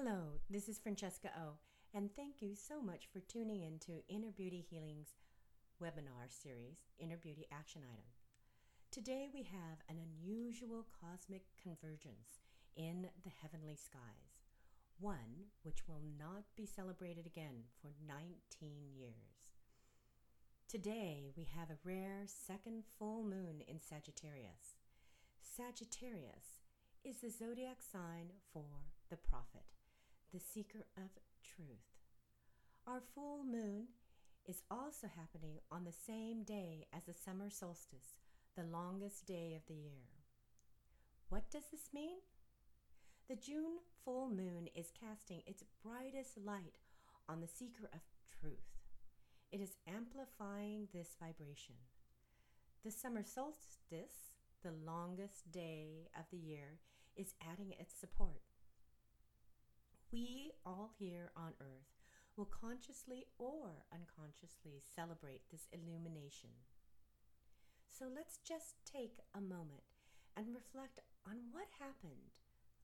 Hello, this is Francesca O, and thank you so much for tuning in to Inner Beauty Healing's webinar series, Inner Beauty Action Item. Today we have an unusual cosmic convergence in the heavenly skies, one which will not be celebrated again for 19 years. Today we have a rare second full moon in Sagittarius. Sagittarius is the zodiac sign for the prophet, the seeker of truth. Our full moon is also happening on the same day as the summer solstice, the longest day of the year. What does this mean? The June full moon is casting its brightest light on the seeker of truth. It is amplifying this vibration. The summer solstice the longest day of the year, is adding its support. We all here on earth will consciously or unconsciously celebrate this illumination. So let's just take a moment and reflect on what happened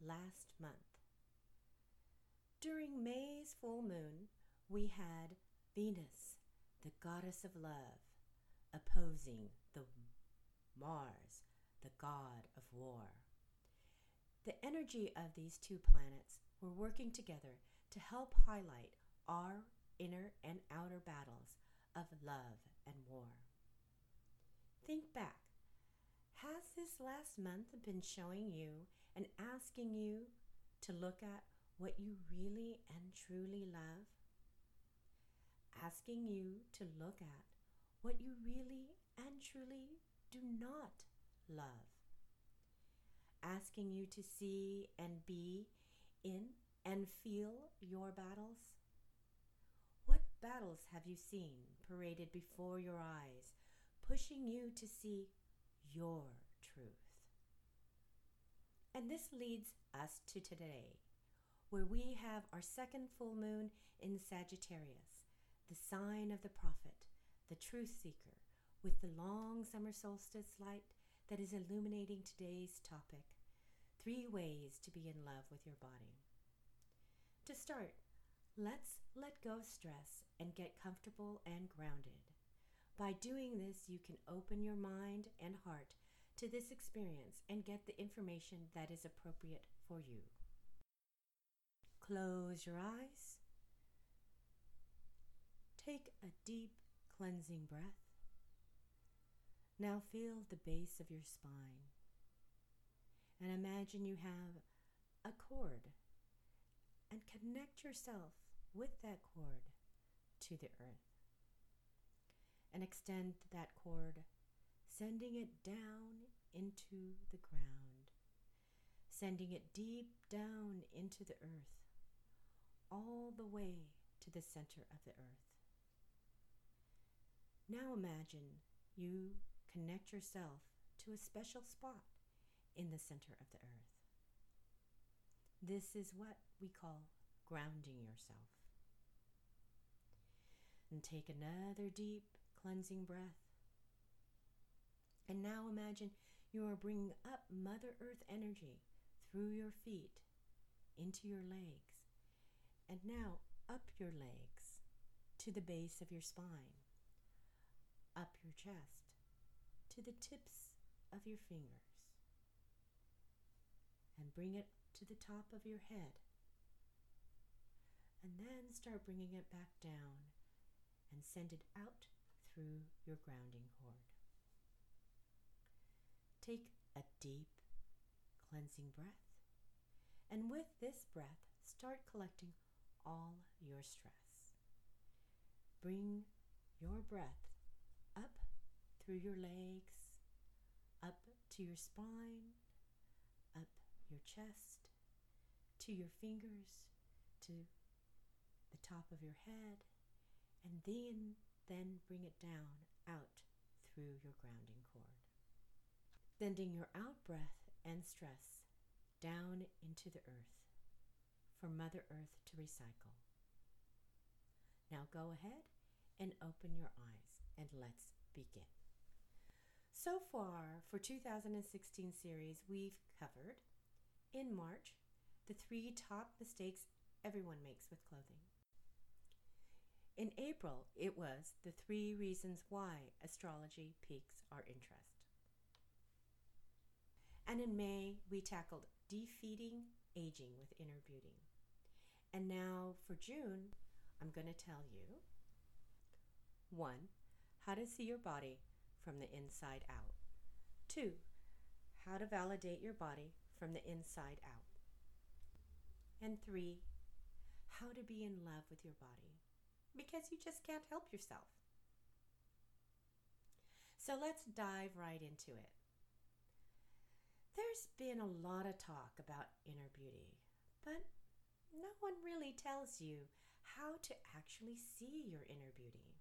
last month. During May's full moon, we had Venus, the goddess of love, opposing the Mars, the god of war. The energy of these two planets were working together to help highlight our inner and outer battles of love and war. Think back. Has this last month been showing you and asking you to look at what you really and truly love? Asking you to look at what you really and truly do not love. Asking you to see and be in and feel your battles? What battles have you seen paraded before your eyes, pushing you to see your truth? And this leads us to today, where we have our second full moon in Sagittarius, the sign of the prophet, the truth seeker, with the long summer solstice light that is illuminating today's topic three ways to be in love with your body. To start, let's let go of stress and get comfortable and grounded. By doing this, you can open your mind and heart to this experience and get the information that is appropriate for you. Close your eyes. Take a deep cleansing breath. Now feel the base of your spine and imagine you have a cord and connect yourself with that cord to the earth. And extend that cord, sending it down into the ground, sending it deep down into the earth, all the way to the center of the earth. Now imagine you connect yourself to a special spot in the center of the earth. This is what we call grounding yourself. And take another deep cleansing breath. And now imagine you are bringing up Mother Earth energy through your feet into your legs. And now up your legs to the base of your spine, up your chest to the tips of your fingers and bring it to the top of your head. And then start bringing it back down and send it out through your grounding cord. Take a deep cleansing breath, and with this breath, start collecting all your stress. Bring your breath up through your legs, up to your spine, your chest, to your fingers, to the top of your head, and then then bring it down out through your grounding cord. Sending your out breath and stress down into the earth for Mother Earth to recycle. Now go ahead and open your eyes and let's begin. So far, for 2016 series, we've covered in March the three top mistakes everyone makes with clothing. In April, it was the three reasons why astrology piques our interest. And in May, we tackled defeating aging with inner beauty. And now for June, I'm going to tell you one, how to see your body from the inside out. Two, how to validate your body from the inside out. And three, how to be in love with your body because you just can't help yourself. So let's dive right into it. There's been a lot of talk about inner beauty, but no one really tells you how to actually see your inner beauty.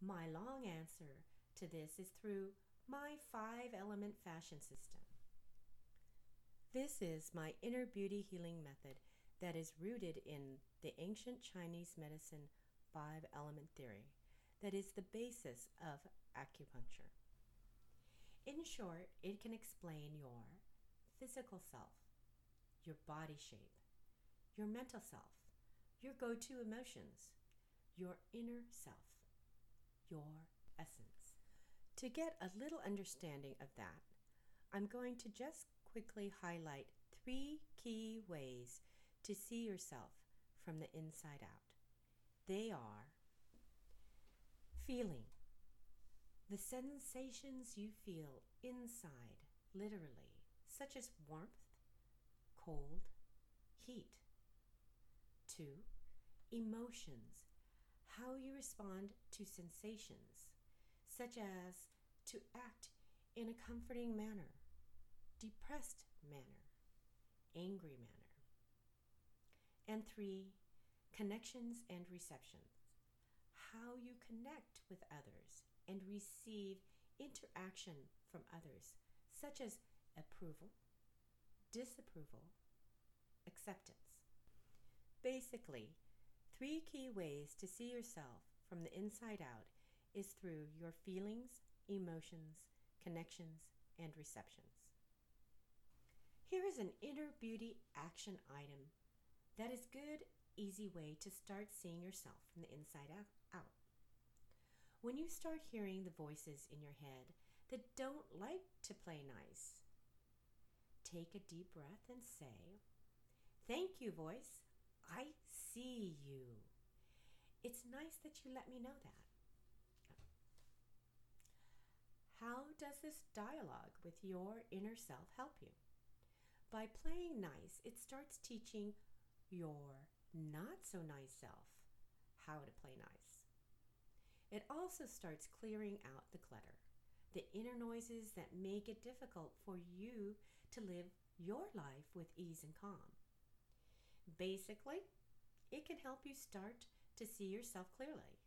My long answer to this is through my five element fashion system. This is my inner beauty healing method that is rooted in the ancient Chinese medicine five element theory that is the basis of acupuncture. In short, it can explain your physical self, your body shape, your mental self, your go to emotions, your inner self, your essence. To get a little understanding of that, I'm going to just quickly highlight three key ways to see yourself from the inside out. They are feeling, the sensations you feel inside, literally, such as warmth, cold, heat. Two, emotions, how you respond to sensations, such as to act in a comforting manner, depressed manner, angry manner. And three, connections and receptions, how you connect with others and receive interaction from others, such as approval, disapproval, acceptance. Basically, three key ways to see yourself from the inside out is through your feelings, emotions, connections, and receptions. Here is an inner beauty action item that is good, easy way to start seeing yourself from the inside out. When you start hearing the voices in your head that don't like to play nice, take a deep breath and say, Thank you, voice. I see you. It's nice that you let me know that. How does this dialogue with your inner self help you? By playing nice, it starts teaching your not so nice self how to play nice. It also starts clearing out the clutter, the inner noises that make it difficult for you to live your life with ease and calm. Basically, it can help you start to see yourself clearly.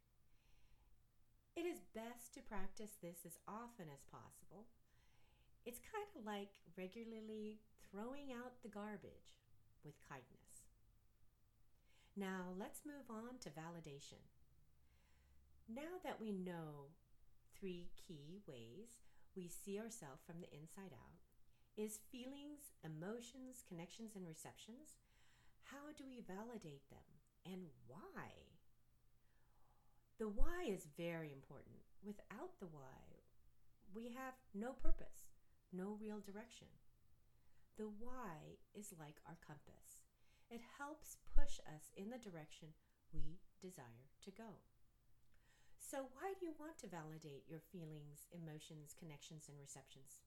It is best to practice this as often as possible. It's kind of like regularly throwing out the garbage with kindness. Now, let's move on to validation. Now that we know three key ways we see ourselves from the inside out is feelings, emotions, connections, and receptions. How do we validate them and why? The why is very important. Without the why, we have no purpose, no real direction. The why is like our compass. It helps push us in the direction we desire to go. So, why do you want to validate your feelings, emotions, connections, and receptions?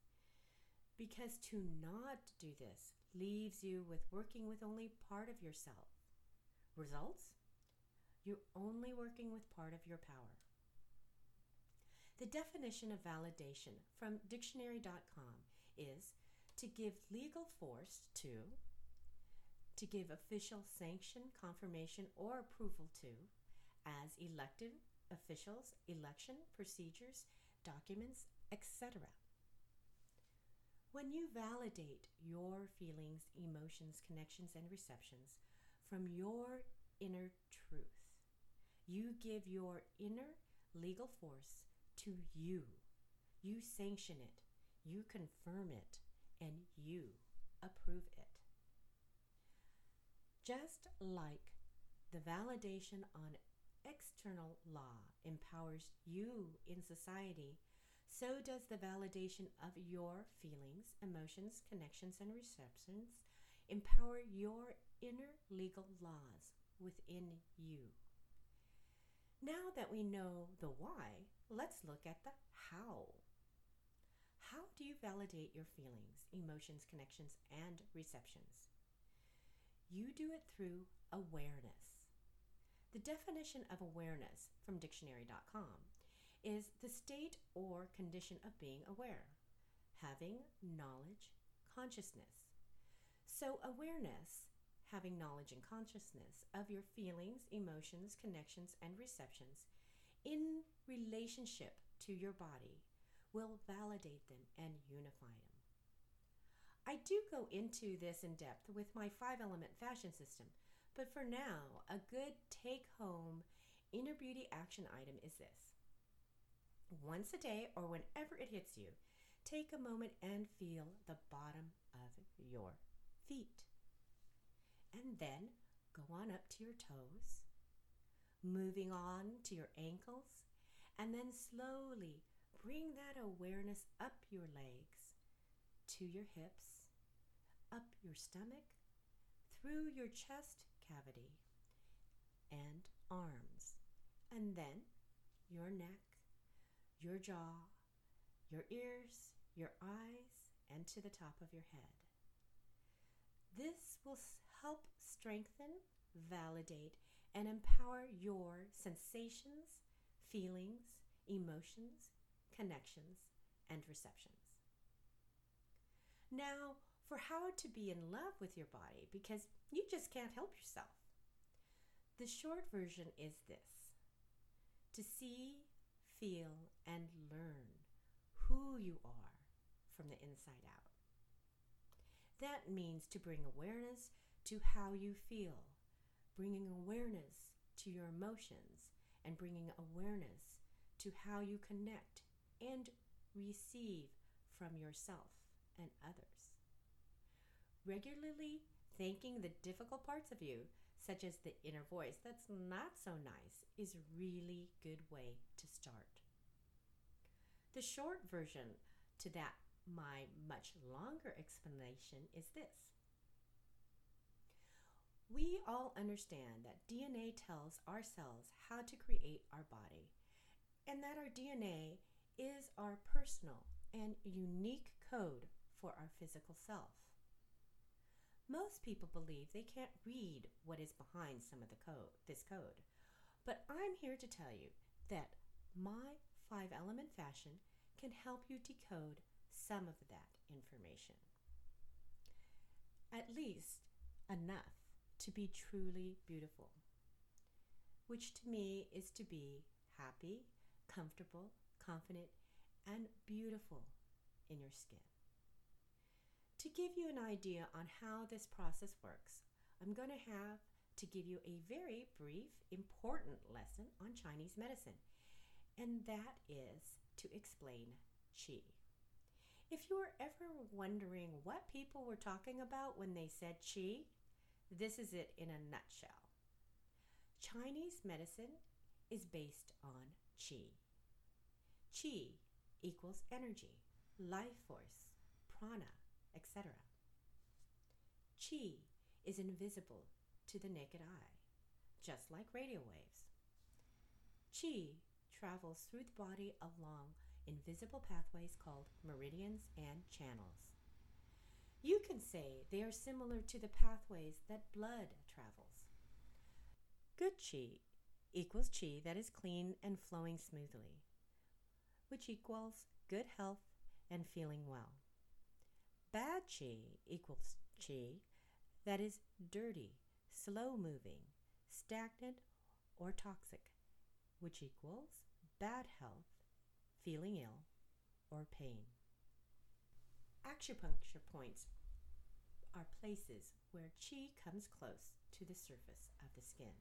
Because to not do this leaves you with working with only part of yourself. Results? You're only working with part of your power. The definition of validation from dictionary.com is to give legal force to, to give official sanction, confirmation, or approval to, as elected officials, election procedures, documents, etc. When you validate your feelings, emotions, connections, and receptions from your inner truth, you give your inner legal force to you. You sanction it, you confirm it, and you approve it. Just like the validation on external law empowers you in society, so does the validation of your feelings, emotions, connections, and receptions empower your inner legal laws within you. Now that we know the why, let's look at the how. How do you validate your feelings, emotions, connections, and receptions? You do it through awareness. The definition of awareness from dictionary.com is the state or condition of being aware, having knowledge, consciousness. So, awareness, having knowledge and consciousness of your feelings, emotions, connections, and receptions in relationship to your body will validate them and unify them. I do go into this in depth with my five element fashion system, but for now, a good take home inner beauty action item is this. Once a day or whenever it hits you, take a moment and feel the bottom of your feet. And then go on up to your toes, moving on to your ankles, and then slowly bring that awareness up your legs to your hips, up your stomach, through your chest cavity and arms, and then your neck, your jaw, your ears, your eyes, and to the top of your head. This will help strengthen, validate, and empower your sensations, feelings, emotions, connections, and receptions. Now, for how to be in love with your body, because you just can't help yourself. The short version is this to see, feel, and learn who you are from the inside out. That means to bring awareness to how you feel, bringing awareness to your emotions, and bringing awareness to how you connect and receive from yourself and others. Regularly thanking the difficult parts of you, such as the inner voice that's not so nice, is a really good way to start. The short version to that, my much longer explanation, is this. We all understand that DNA tells our cells how to create our body, and that our DNA is our personal and unique code for our physical self. Most people believe they can't read what is behind some of the code, this code. But I'm here to tell you that my five element fashion can help you decode some of that information. At least enough to be truly beautiful, which to me is to be happy, comfortable, confident, and beautiful in your skin. To give you an idea on how this process works, I'm going to have to give you a very brief, important lesson on Chinese medicine, and that is to explain qi. If you were ever wondering what people were talking about when they said qi, this is it in a nutshell. Chinese medicine is based on qi. Qi equals energy, life force, prana, etc. Qi is invisible to the naked eye, just like radio waves. Qi travels through the body along invisible pathways called meridians and channels. You can say they are similar to the pathways that blood travels. Good qi equals qi that is clean and flowing smoothly which equals good health and feeling well. Bad chi equals chi that is dirty, slow moving, stagnant, or toxic, which equals bad health, feeling ill, or pain. Acupuncture points are places where qi comes close to the surface of the skin.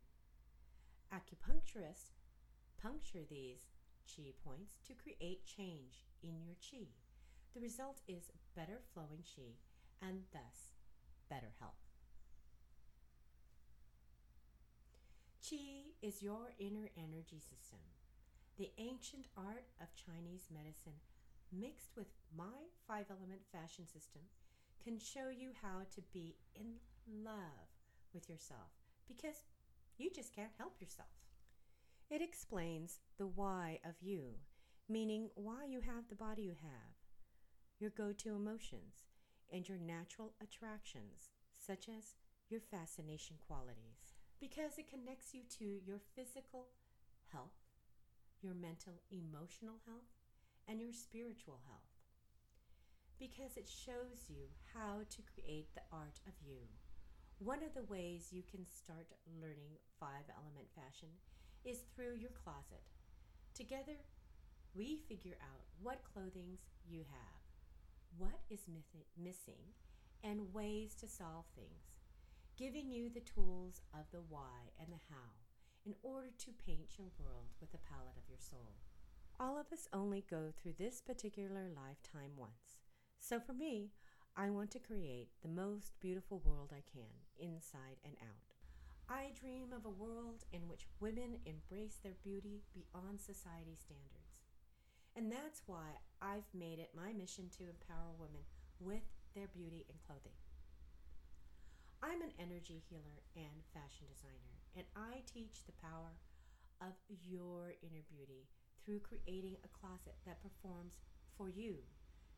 Acupuncturists puncture these chi points to create change in your chi. The result is better flowing chi and thus better health. Qi is your inner energy system. The ancient art of Chinese medicine, mixed with my five element fashion system, can show you how to be in love with yourself because you just can't help yourself. It explains the why of you, meaning why you have the body you have, your go to emotions, and your natural attractions, such as your fascination qualities, because it connects you to your physical health, your mental emotional health, and your spiritual health. Because it shows you how to create the art of you. One of the ways you can start learning five element fashion is through your closet. Together, we figure out what clothings you have, what is missing, and ways to solve things, giving you the tools of the why and the how in order to paint your world with the palette of your soul. All of us only go through this particular lifetime once. So for me, I want to create the most beautiful world I can, inside and out. I dream of a world in which women embrace their beauty beyond society standards. And that's why I've made it my mission to empower women with their beauty and clothing. I'm an energy healer and fashion designer, and I teach the power of your inner beauty through creating a closet that performs for you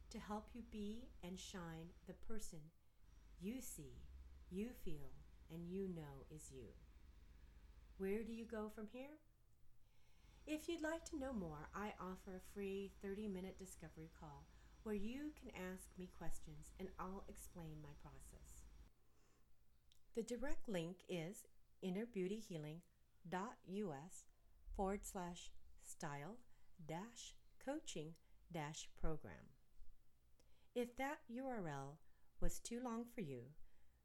to help you be and shine the person you see, you feel, and you know is you. Where do you go from here? If you'd like to know more, I offer a free 30 minute discovery call where you can ask me questions and I'll explain my process. The direct link is innerbeautyhealing.us forward slash style dash coaching dash program. If that URL was too long for you,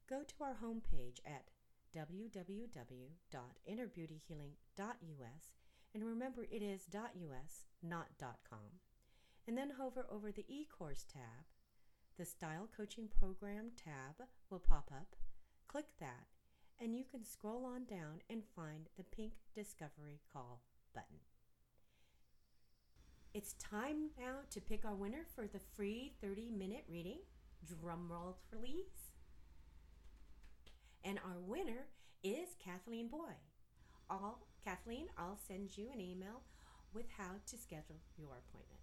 go to our homepage at www.innerbeautyhealing.us and remember it is .us, not .com. And then hover over the e-course tab. The Style Coaching Program tab will pop up. Click that and you can scroll on down and find the pink Discovery Call button. It's time now to pick our winner for the free 30 minute reading. Drum roll, please. And our winner is Kathleen Boy. All Kathleen, I'll send you an email with how to schedule your appointment.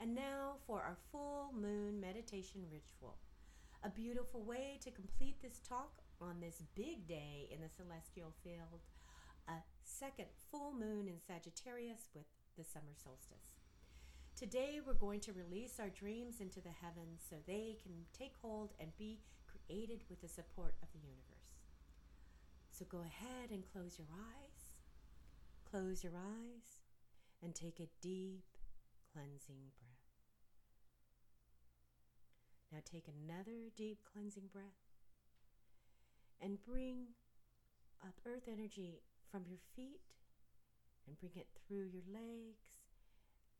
And now for our full moon meditation ritual. A beautiful way to complete this talk on this big day in the celestial field, a second full moon in Sagittarius with the summer solstice. Today, we're going to release our dreams into the heavens so they can take hold and be created with the support of the universe. So go ahead and close your eyes. Close your eyes and take a deep cleansing breath. Now take another deep cleansing breath and bring up earth energy from your feet and bring it through your legs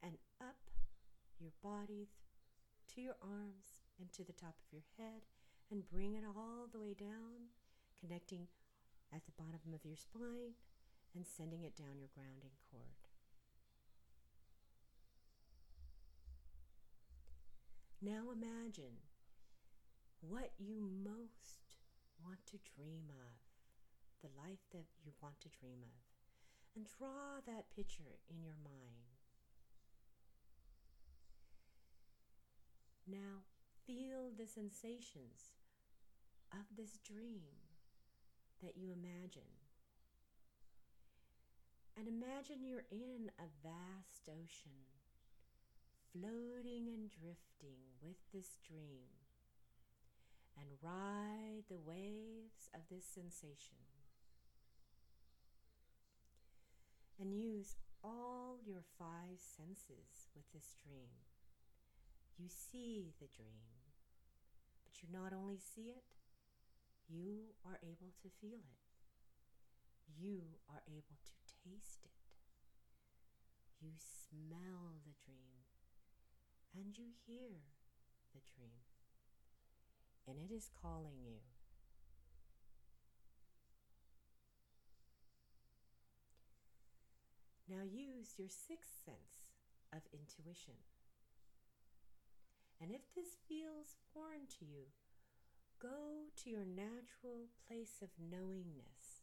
and up your body to your arms and to the top of your head and bring it all the way down, connecting at the bottom of your spine and sending it down your grounding cord. Now imagine what you most want to dream of, the life that you want to dream of, and draw that picture in your mind. Now feel the sensations of this dream that you imagine. And imagine you're in a vast ocean, floating and drifting with this dream and ride the waves of this sensation. And use all your five senses with this dream. You see the dream, but you not only see it, you are able to feel it. You are able to taste it. You smell the dream and you hear the dream and it is calling you. Now use your sixth sense of intuition. And if this feels foreign to you, go to your natural place of knowingness.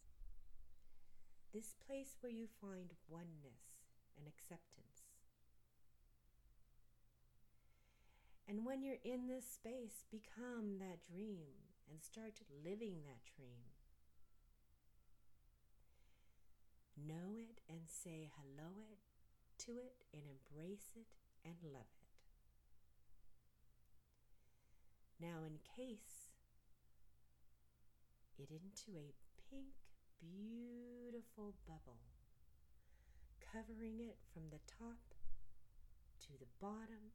This place where you find oneness and acceptance. And when you're in this space, become that dream and start living that dream. Know it and say hello it to it and embrace it and love it. Now encase it into a pink, beautiful bubble, covering it from the top to the bottom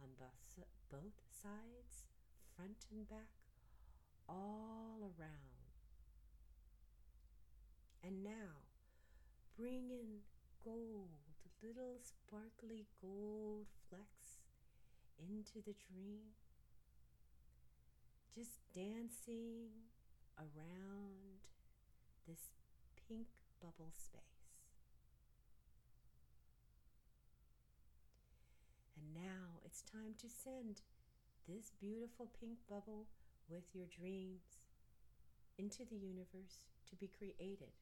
on both, both sides, front and back, all around. And now bring in gold, little sparkly gold flecks into the dream. Just dancing around this pink bubble space. And now it's time to send this beautiful pink bubble with your dreams into the universe to be created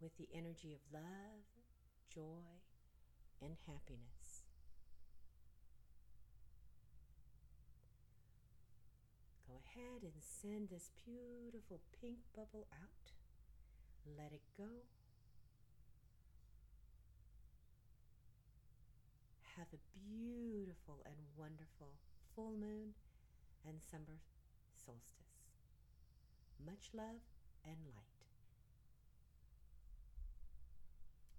with the energy of love, joy, and happiness. Go ahead and send this beautiful pink bubble out. Let it go. Have a beautiful and wonderful full moon and summer solstice. Much love and light.